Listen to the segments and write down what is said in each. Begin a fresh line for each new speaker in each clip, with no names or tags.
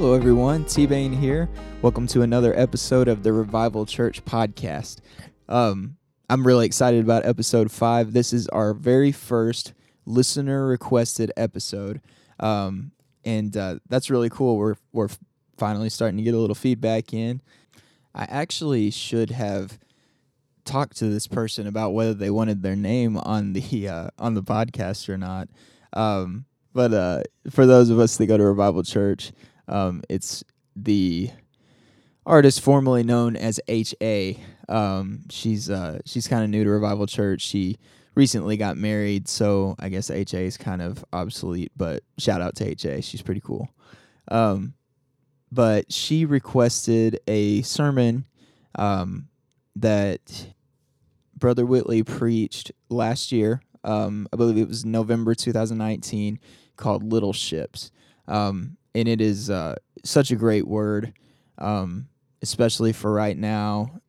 Hello, everyone. T Bane here. Welcome to another episode of the Revival Church podcast. Um, I'm really excited about episode five. This is our very first listener requested episode, um, and uh, that's really cool. We're we're finally starting to get a little feedback in. I actually should have talked to this person about whether they wanted their name on the uh, on the podcast or not. Um, but uh, for those of us that go to Revival Church, um, it's the artist formerly known as H.A. Um, she's uh, she's kind of new to Revival Church. She recently got married, so I guess H.A. is kind of obsolete. But shout out to H.A. She's pretty cool. Um, but she requested a sermon um, that Brother Whitley preached last year. Um, I believe it was November 2019, called Little Ships. Um, and it is uh, such a great word, um, especially for right now.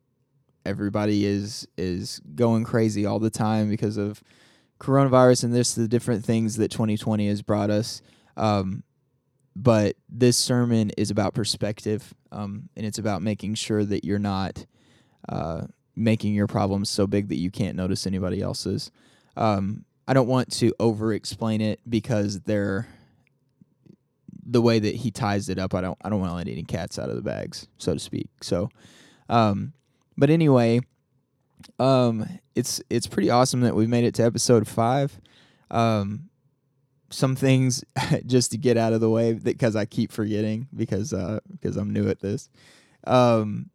Everybody is is going crazy all the time because of coronavirus and this the different things that 2020 has brought us. Um, but this sermon is about perspective, um, and it's about making sure that you're not uh, making your problems so big that you can't notice anybody else's. Um, I don't want to over explain it because they're the way that he ties it up. I don't I don't want to let any cats out of the bags, so to speak. So, um, but anyway, um, it's it's pretty awesome that we've made it to episode five. Um, some things just to get out of the way because I keep forgetting because uh because I'm new at this. Um,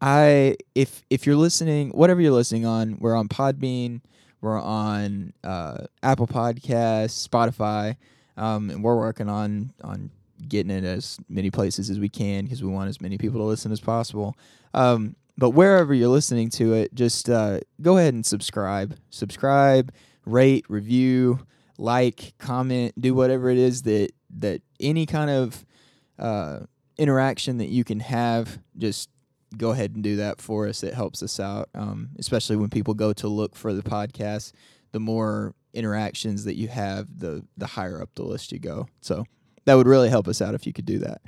I if if you're listening, whatever you're listening on, we're on Podbean, we're on uh, Apple Podcasts, Spotify, um, and we're working on on getting it as many places as we can because we want as many people to listen as possible. Um, but wherever you're listening to it, just uh, go ahead and subscribe, subscribe, rate, review, like, comment, do whatever it is that that any kind of uh, interaction that you can have. Just go ahead and do that for us. It helps us out, um, especially when people go to look for the podcast. The more interactions that you have, the the higher up the list you go. So that would really help us out if you could do that.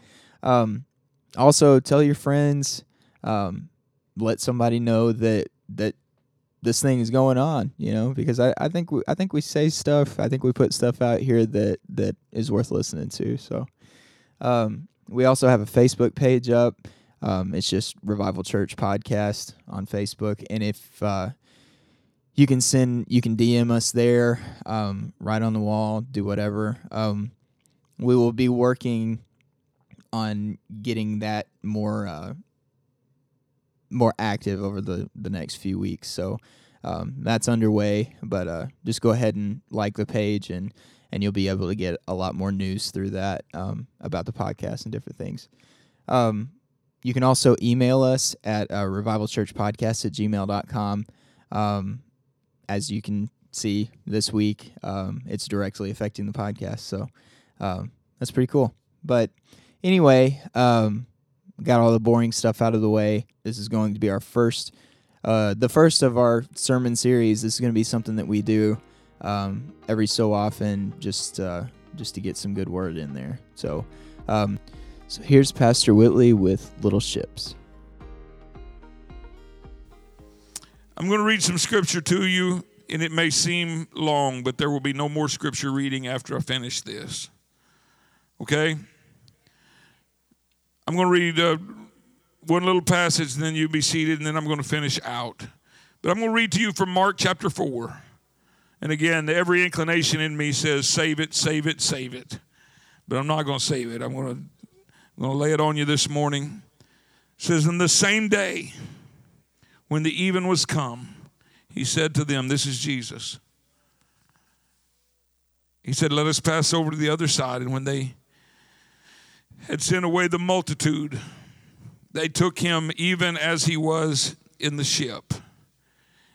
Um, also, tell your friends. Um, let somebody know that that this thing is going on. You know, because I, I think we, I think we say stuff. I think we put stuff out here that that is worth listening to. So um, we also have a Facebook page up. Um, it's just Revival Church Podcast on Facebook, and if uh, you can send, you can DM us there, um, right on the wall, do whatever. Um, we will be working on getting that more uh, more active over the the next few weeks. So um, that's underway. But uh, just go ahead and like the page, and and you'll be able to get a lot more news through that um, about the podcast and different things. Um, you can also email us at uh, revivalchurchpodcast at gmail.com. Um, as you can see this week, um, it's directly affecting the podcast. So um, that's pretty cool. But anyway, um, got all the boring stuff out of the way. This is going to be our first, uh, the first of our sermon series. This is going to be something that we do um, every so often, just uh, just to get some good word in there. So. Um, so here's Pastor Whitley with Little Ships.
I'm going to read some scripture to you, and it may seem long, but there will be no more scripture reading after I finish this. Okay? I'm going to read uh, one little passage, and then you'll be seated, and then I'm going to finish out. But I'm going to read to you from Mark chapter 4. And again, every inclination in me says, save it, save it, save it. But I'm not going to save it. I'm going to I'm going to lay it on you this morning. It says, In the same day, when the even was come, he said to them, This is Jesus. He said, Let us pass over to the other side. And when they had sent away the multitude, they took him even as he was in the ship.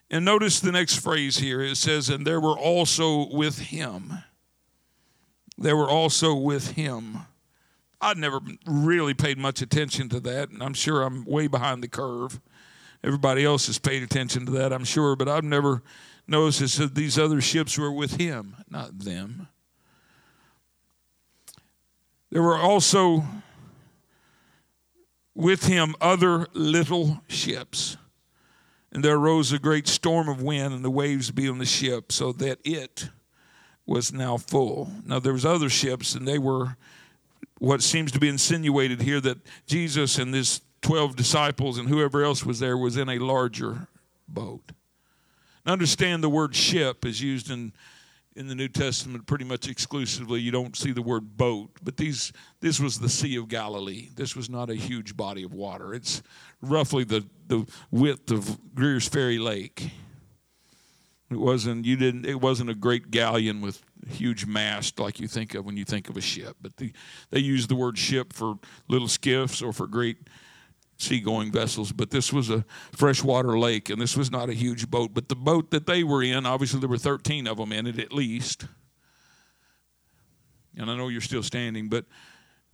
And notice the next phrase here it says, And there were also with him. There were also with him I'd never really paid much attention to that, and I'm sure I'm way behind the curve. Everybody else has paid attention to that, I'm sure, but I've never noticed that these other ships were with him, not them. There were also with him other little ships. And there arose a great storm of wind, and the waves beat on the ship, so that it was now full. Now there was other ships, and they were what seems to be insinuated here that Jesus and this 12 disciples and whoever else was there was in a larger boat. Now understand the word ship is used in in the New Testament pretty much exclusively. You don't see the word boat, but these this was the Sea of Galilee. This was not a huge body of water. It's roughly the, the width of Greer's Ferry Lake. It wasn't you didn't it wasn't a great galleon with huge mast like you think of when you think of a ship. But the, they used the word ship for little skiffs or for great seagoing vessels, but this was a freshwater lake, and this was not a huge boat. But the boat that they were in, obviously, there were 13 of them in it at least. And I know you're still standing, but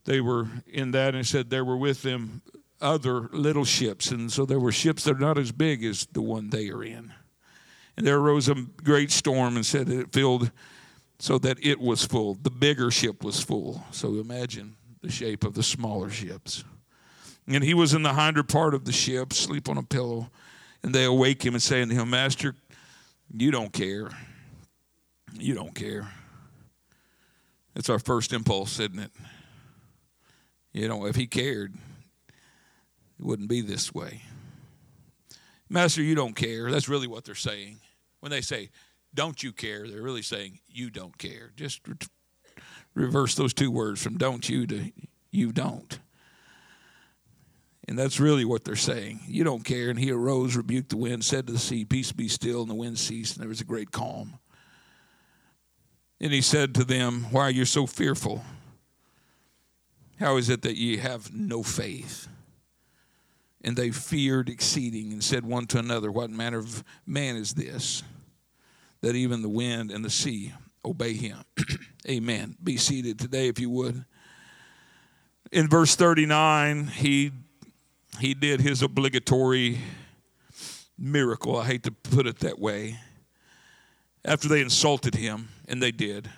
they were in that, and said there were with them other little ships. And so there were ships that are not as big as the one they are in. And there arose a great storm, and said it filled so that it was full. The bigger ship was full. So imagine the shape of the smaller ships. And he was in the hinder part of the ship, sleep on a pillow. And they awake him and saying to him, Master, you don't care. You don't care. It's our first impulse, isn't it? You know, if he cared, it wouldn't be this way. Master, you don't care. That's really what they're saying. When they say, don't you care, they're really saying, you don't care. Just re- reverse those two words from don't you to you don't. And that's really what they're saying. You don't care. And he arose, rebuked the wind, said to the sea, Peace be still. And the wind ceased, and there was a great calm. And he said to them, Why are you so fearful? How is it that ye have no faith? And they feared exceeding and said one to another, What manner of man is this, that even the wind and the sea obey him? Amen. Be seated today, if you would. In verse 39, he he did his obligatory miracle. I hate to put it that way. After they insulted him, and they did,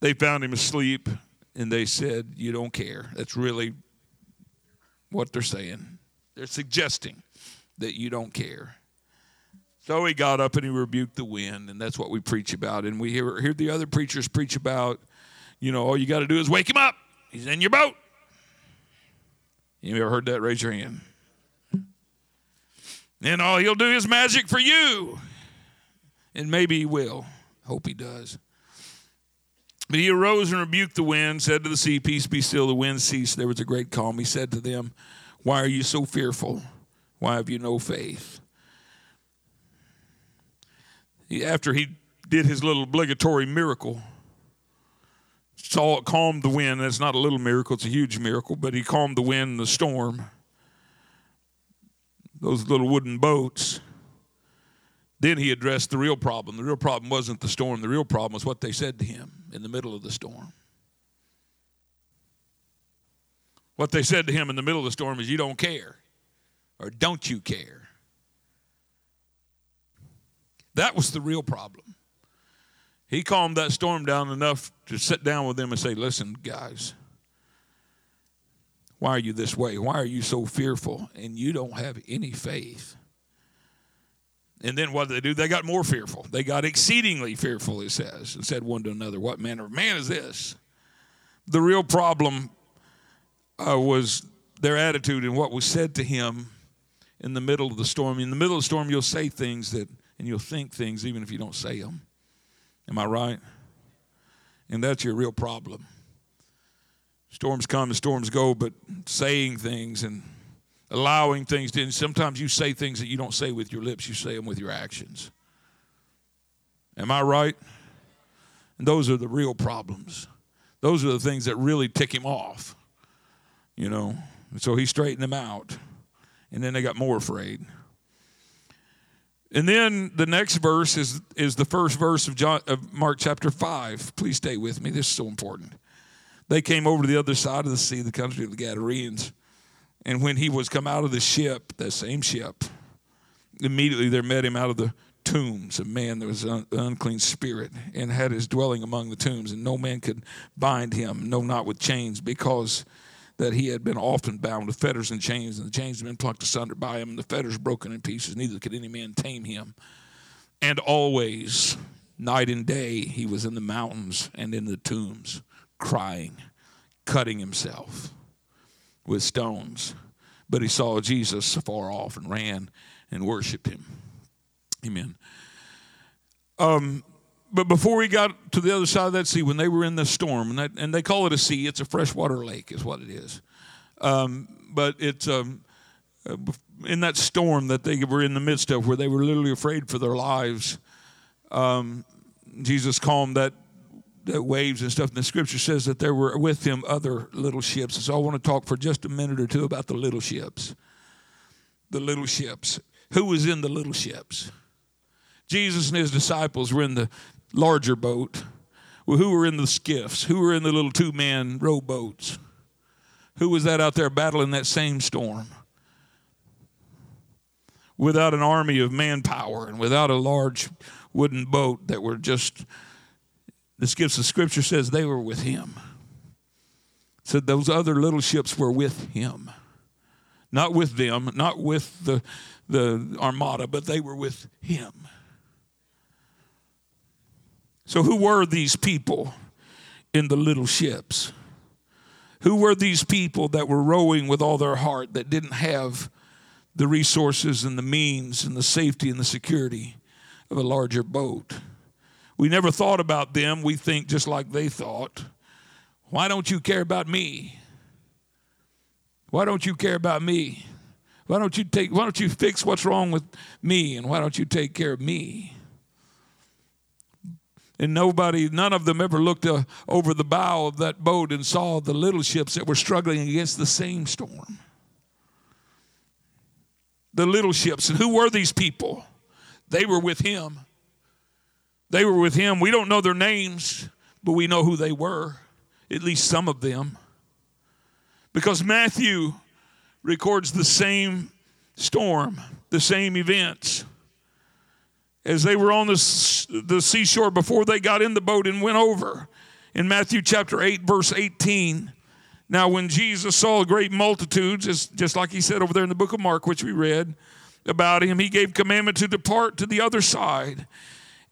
they found him asleep and they said, You don't care. That's really what they're saying. They're suggesting that you don't care. So he got up and he rebuked the wind, and that's what we preach about. And we hear, hear the other preachers preach about, you know, all you got to do is wake him up. He's in your boat. You ever heard that? Raise your hand. And all he'll do is magic for you. And maybe he will. Hope he does. But he arose and rebuked the wind, said to the sea, Peace be still. The wind ceased. There was a great calm. He said to them, Why are you so fearful? Why have you no faith? After he did his little obligatory miracle, it calmed the wind. It's not a little miracle, it's a huge miracle, but he calmed the wind and the storm. Those little wooden boats. Then he addressed the real problem. The real problem wasn't the storm, the real problem was what they said to him in the middle of the storm. What they said to him in the middle of the storm is, You don't care, or don't you care? That was the real problem. He calmed that storm down enough to sit down with them and say, Listen, guys, why are you this way? Why are you so fearful? And you don't have any faith. And then what did they do? They got more fearful. They got exceedingly fearful, it says, and said one to another, What manner of man is this? The real problem uh, was their attitude and what was said to him in the middle of the storm. In the middle of the storm, you'll say things that, and you'll think things even if you don't say them. Am I right? And that's your real problem. Storms come and storms go, but saying things and allowing things to, and sometimes you say things that you don't say with your lips, you say them with your actions. Am I right? And those are the real problems. Those are the things that really tick him off, you know. so he straightened them out, and then they got more afraid. And then the next verse is, is the first verse of, John, of Mark chapter 5. Please stay with me. This is so important. They came over to the other side of the sea, the country of the Gadarenes. And when he was come out of the ship, that same ship, immediately there met him out of the tombs a man that was an unclean spirit and had his dwelling among the tombs. And no man could bind him, no, not with chains, because that he had been often bound with fetters and chains, and the chains had been plucked asunder by him, and the fetters broken in pieces. Neither could any man tame him. And always, night and day, he was in the mountains and in the tombs, crying, cutting himself with stones. But he saw Jesus afar off and ran and worshiped him. Amen. Um, but before we got to the other side of that sea, when they were in the storm, and, that, and they call it a sea, it's a freshwater lake, is what it is. Um, but it's um, uh, in that storm that they were in the midst of, where they were literally afraid for their lives. Um, Jesus calmed that, that waves and stuff. And the scripture says that there were with him other little ships. So I want to talk for just a minute or two about the little ships. The little ships. Who was in the little ships? Jesus and his disciples were in the larger boat. Well, who were in the skiffs? Who were in the little two man rowboats? Who was that out there battling that same storm? Without an army of manpower and without a large wooden boat that were just, the skiffs of scripture says they were with him. Said those other little ships were with him. Not with them, not with the, the armada, but they were with him. So, who were these people in the little ships? Who were these people that were rowing with all their heart that didn't have the resources and the means and the safety and the security of a larger boat? We never thought about them. We think just like they thought. Why don't you care about me? Why don't you care about me? Why don't you take why don't you fix what's wrong with me and why don't you take care of me? And nobody, none of them ever looked uh, over the bow of that boat and saw the little ships that were struggling against the same storm. The little ships. And who were these people? They were with him. They were with him. We don't know their names, but we know who they were, at least some of them. Because Matthew records the same storm, the same events as they were on the, the seashore before they got in the boat and went over. In Matthew chapter 8, verse 18. Now, when Jesus saw great multitudes, just, just like he said over there in the book of Mark, which we read about him, he gave commandment to depart to the other side.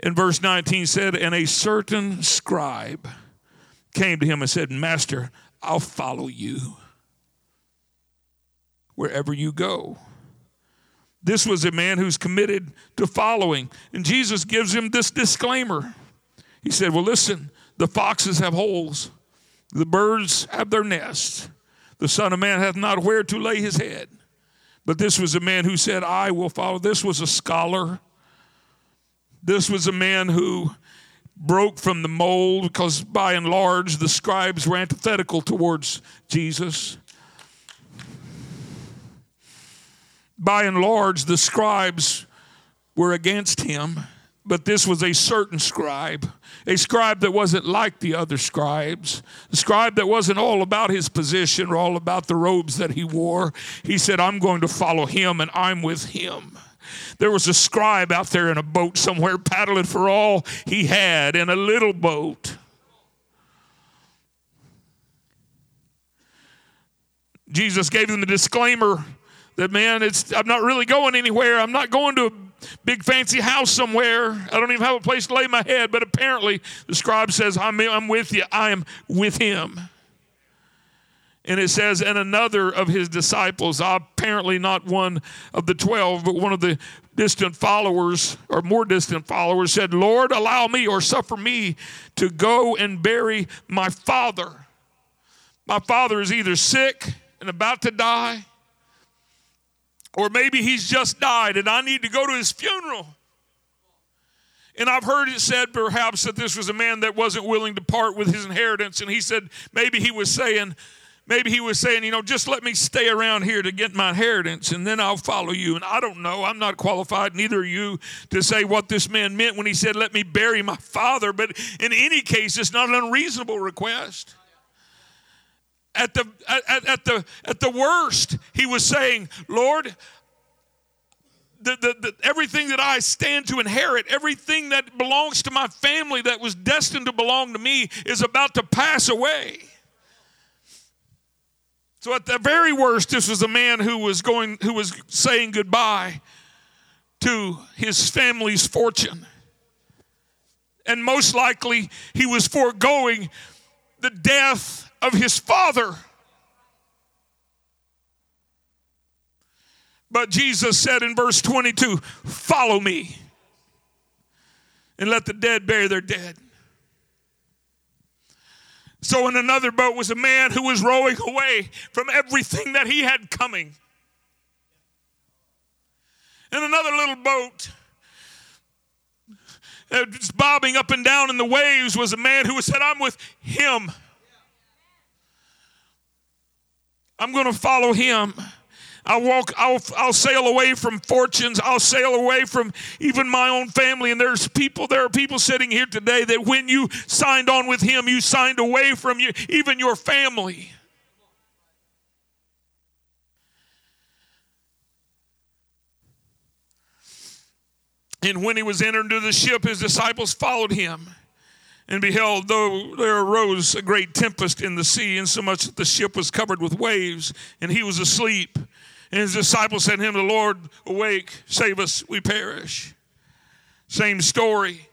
In verse 19 said, And a certain scribe came to him and said, Master, I'll follow you wherever you go. This was a man who's committed to following. And Jesus gives him this disclaimer. He said, Well, listen, the foxes have holes, the birds have their nests. The Son of Man hath not where to lay his head. But this was a man who said, I will follow. This was a scholar. This was a man who broke from the mold because by and large the scribes were antithetical towards Jesus. By and large, the scribes were against him, but this was a certain scribe, a scribe that wasn't like the other scribes, a scribe that wasn't all about his position or all about the robes that he wore. He said, I'm going to follow him and I'm with him. There was a scribe out there in a boat somewhere paddling for all he had in a little boat. Jesus gave them the disclaimer that man, it's I'm not really going anywhere. I'm not going to a big fancy house somewhere. I don't even have a place to lay my head. But apparently, the scribe says, I'm, I'm with you. I am with him. And it says, and another of his disciples, apparently not one of the 12, but one of the distant followers or more distant followers, said, Lord, allow me or suffer me to go and bury my father. My father is either sick and about to die, or maybe he's just died and I need to go to his funeral. And I've heard it said perhaps that this was a man that wasn't willing to part with his inheritance. And he said maybe he was saying, maybe he was saying, you know, just let me stay around here to get my inheritance and then I'll follow you. And I don't know. I'm not qualified, neither are you, to say what this man meant when he said, let me bury my father. But in any case, it's not an unreasonable request at the, at, at, the, at the worst, he was saying, Lord, the, the, the, everything that I stand to inherit, everything that belongs to my family that was destined to belong to me is about to pass away. So at the very worst, this was a man who was going, who was saying goodbye to his family's fortune. And most likely, he was foregoing the death of his father. But Jesus said in verse 22 Follow me and let the dead bury their dead. So, in another boat was a man who was rowing away from everything that he had coming. In another little boat, uh, just bobbing up and down in the waves, was a man who said, I'm with him. I'm going to follow him. I'll walk, I'll, I'll sail away from fortunes. I'll sail away from even my own family. And there's people, there are people sitting here today that when you signed on with Him, you signed away from you, even your family. And when he was entered into the ship, his disciples followed him. And beheld, though there arose a great tempest in the sea, insomuch that the ship was covered with waves, and he was asleep. And his disciples said to him, The Lord, awake, save us, we perish. Same story,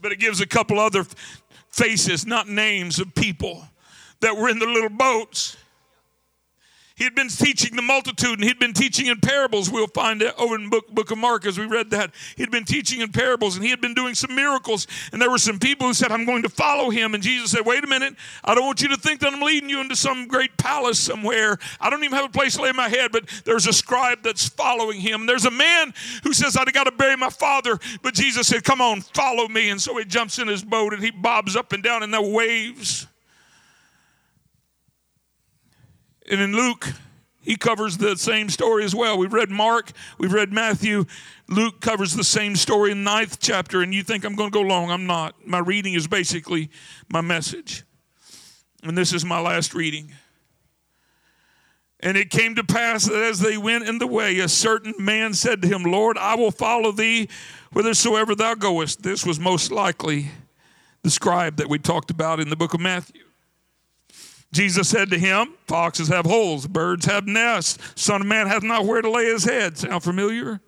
but it gives a couple other faces, not names of people that were in the little boats. He had been teaching the multitude and he'd been teaching in parables. We'll find it over in book, book of Mark as we read that. He'd been teaching in parables and he had been doing some miracles. And there were some people who said, I'm going to follow him. And Jesus said, Wait a minute. I don't want you to think that I'm leading you into some great palace somewhere. I don't even have a place to lay my head, but there's a scribe that's following him. There's a man who says, I got to bury my father. But Jesus said, Come on, follow me. And so he jumps in his boat and he bobs up and down in the waves. And in Luke, he covers the same story as well. We've read Mark, we've read Matthew. Luke covers the same story in ninth chapter, and you think I'm going to go long. I'm not. My reading is basically my message. And this is my last reading. And it came to pass that as they went in the way, a certain man said to him, Lord, I will follow thee whithersoever thou goest. This was most likely the scribe that we talked about in the book of Matthew. Jesus said to him, Foxes have holes, birds have nests, Son of Man hath not where to lay his head. Sound familiar?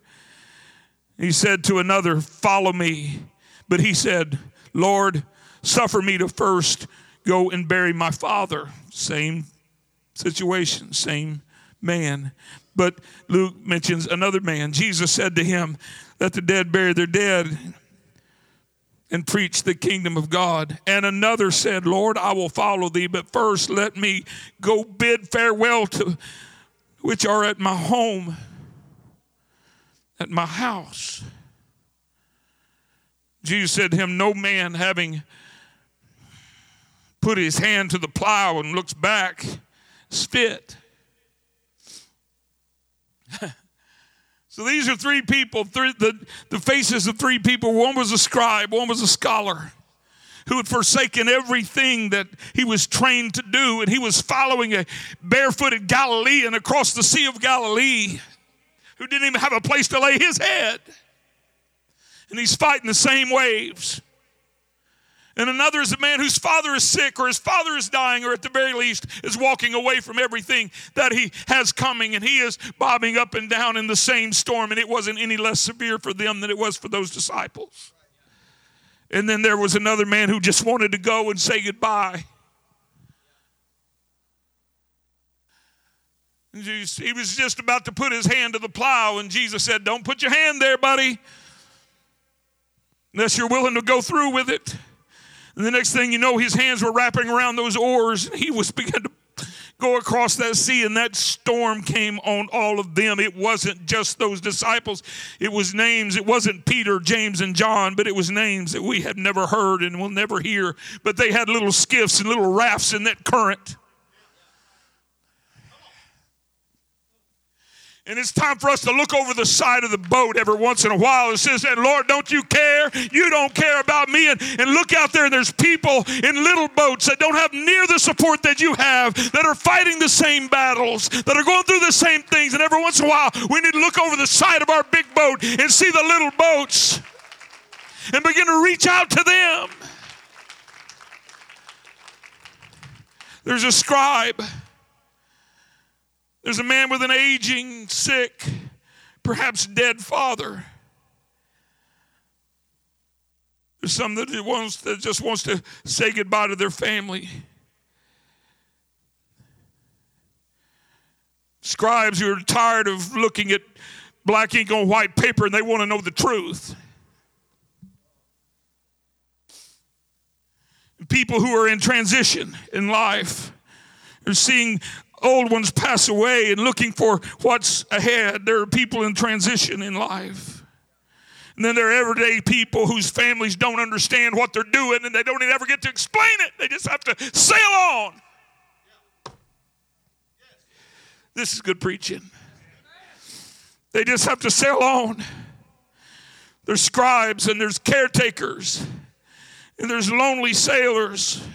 He said to another, Follow me. But he said, Lord, suffer me to first go and bury my father. Same situation, same man. But Luke mentions another man. Jesus said to him, Let the dead bury their dead and preach the kingdom of God. And another said, Lord, I will follow thee, but first let me go bid farewell to which are at my home, at my house. Jesus said to him, No man having put his hand to the plow and looks back is fit. So these are three people, three, the, the faces of three people. One was a scribe, one was a scholar who had forsaken everything that he was trained to do, and he was following a barefooted Galilean across the Sea of Galilee who didn't even have a place to lay his head. And he's fighting the same waves. And another is a man whose father is sick or his father is dying or at the very least is walking away from everything that he has coming and he is bobbing up and down in the same storm and it wasn't any less severe for them than it was for those disciples. And then there was another man who just wanted to go and say goodbye. He was just about to put his hand to the plow, and Jesus said, Don't put your hand there, buddy, unless you're willing to go through with it. And the next thing you know, his hands were wrapping around those oars. and He was beginning to go across that sea, and that storm came on all of them. It wasn't just those disciples, it was names. It wasn't Peter, James, and John, but it was names that we have never heard and will never hear. But they had little skiffs and little rafts in that current. And it's time for us to look over the side of the boat every once in a while and says, and Lord, don't you care? You don't care about me. And, and look out there and there's people in little boats that don't have near the support that you have, that are fighting the same battles, that are going through the same things. And every once in a while, we need to look over the side of our big boat and see the little boats and begin to reach out to them. There's a scribe There's a man with an aging, sick, perhaps dead father. There's some that wants that just wants to say goodbye to their family. Scribes who are tired of looking at black ink on white paper and they want to know the truth. People who are in transition in life are seeing old ones pass away and looking for what's ahead. There are people in transition in life. And then there are everyday people whose families don't understand what they're doing and they don't even ever get to explain it. They just have to sail on. This is good preaching. They just have to sail on. There's scribes and there's caretakers and there's lonely sailors.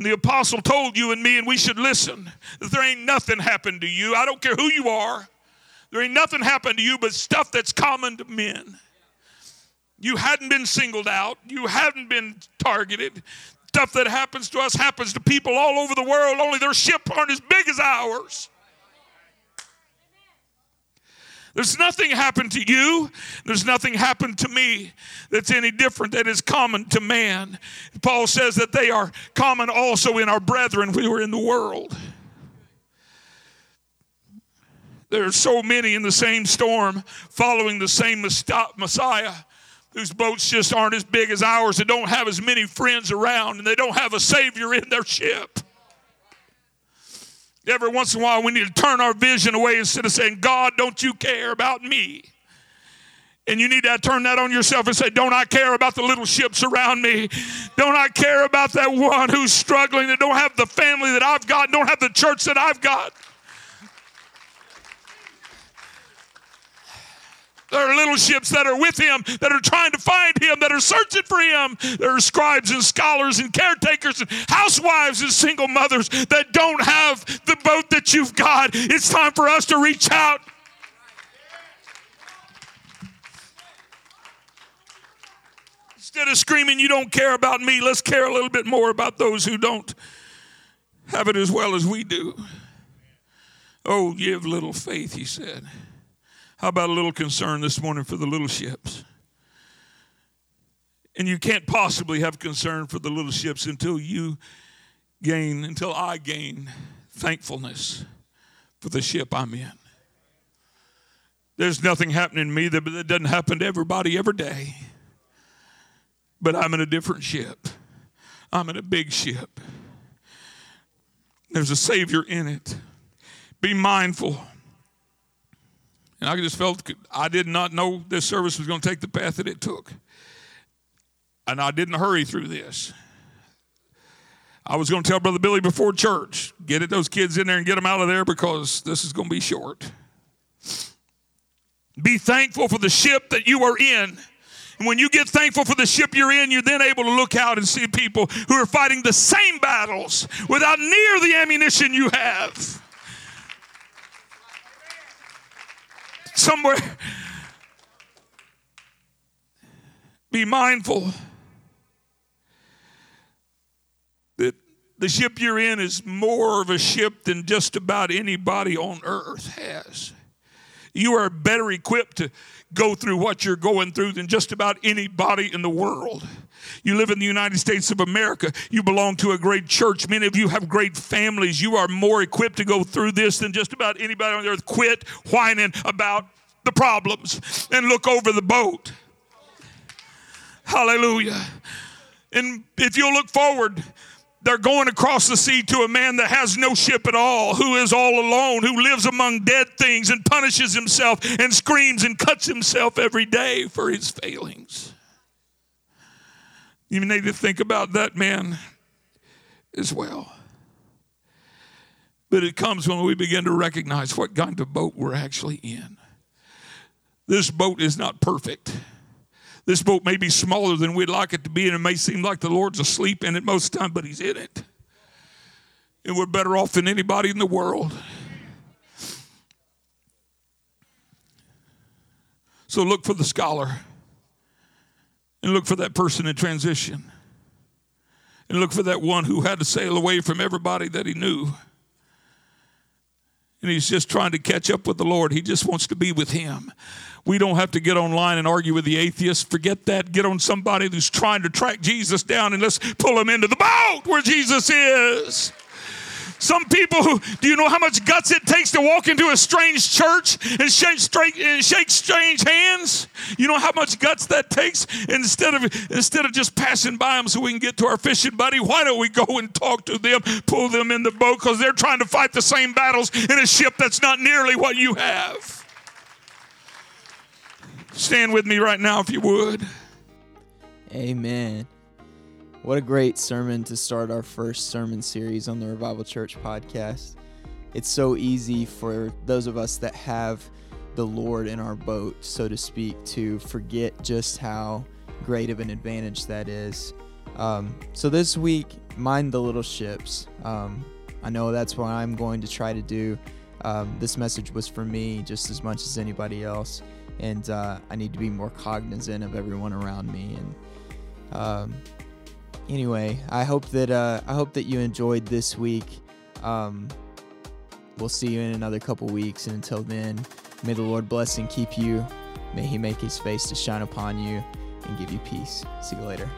The apostle told you and me, and we should listen, that there ain't nothing happened to you. I don't care who you are. There ain't nothing happened to you but stuff that's common to men. You hadn't been singled out, you hadn't been targeted. Stuff that happens to us happens to people all over the world, only their ship aren't as big as ours. There's nothing happened to you. There's nothing happened to me that's any different that is common to man. Paul says that they are common also in our brethren who are in the world. There are so many in the same storm following the same Messiah whose boats just aren't as big as ours They don't have as many friends around and they don't have a Savior in their ship. Every once in a while, we need to turn our vision away instead of saying, God, don't you care about me? And you need to turn that on yourself and say, Don't I care about the little ships around me? Don't I care about that one who's struggling, that don't have the family that I've got, don't have the church that I've got? There are little ships that are with him, that are trying to find him, that are searching for him. There are scribes and scholars and caretakers and housewives and single mothers that don't have the boat that you've got. It's time for us to reach out. Instead of screaming, You don't care about me, let's care a little bit more about those who don't have it as well as we do. Oh, give little faith, he said. How about a little concern this morning for the little ships? And you can't possibly have concern for the little ships until you gain, until I gain thankfulness for the ship I'm in. There's nothing happening to me that, that doesn't happen to everybody every day. But I'm in a different ship. I'm in a big ship. There's a Savior in it. Be mindful and I just felt I did not know this service was going to take the path that it took. And I didn't hurry through this. I was going to tell Brother Billy before church get it, those kids in there and get them out of there because this is going to be short. Be thankful for the ship that you are in. And when you get thankful for the ship you're in, you're then able to look out and see people who are fighting the same battles without near the ammunition you have. Somewhere. Be mindful that the ship you're in is more of a ship than just about anybody on earth has. You are better equipped to go through what you're going through than just about anybody in the world. You live in the United States of America. You belong to a great church. Many of you have great families. You are more equipped to go through this than just about anybody on earth. Quit whining about the problems and look over the boat. Hallelujah. And if you'll look forward, they're going across the sea to a man that has no ship at all, who is all alone, who lives among dead things and punishes himself and screams and cuts himself every day for his failings. You need to think about that man as well. But it comes when we begin to recognize what kind of boat we're actually in. This boat is not perfect. This boat may be smaller than we'd like it to be, and it may seem like the Lord's asleep in it most of the time, but He's in it. And we're better off than anybody in the world. So look for the scholar and look for that person in transition. And look for that one who had to sail away from everybody that he knew and he's just trying to catch up with the Lord. He just wants to be with him. We don't have to get online and argue with the atheists. Forget that. Get on somebody who's trying to track Jesus down and let's pull him into the boat where Jesus is. Some people who, do you know how much guts it takes to walk into a strange church and shake, straight, and shake strange hands? You know how much guts that takes? Instead of, instead of just passing by them so we can get to our fishing buddy, why don't we go and talk to them, pull them in the boat because they're trying to fight the same battles in a ship that's not nearly what you have? Stand with me right now if you would.
Amen. What a great sermon to start our first sermon series on the Revival Church podcast. It's so easy for those of us that have the Lord in our boat, so to speak, to forget just how great of an advantage that is. Um, so this week, mind the little ships. Um, I know that's what I'm going to try to do. Um, this message was for me just as much as anybody else, and uh, I need to be more cognizant of everyone around me and um, anyway, I hope that uh, I hope that you enjoyed this week. Um, we'll see you in another couple weeks, and until then, may the Lord bless and keep you. May He make His face to shine upon you and give you peace. See you later.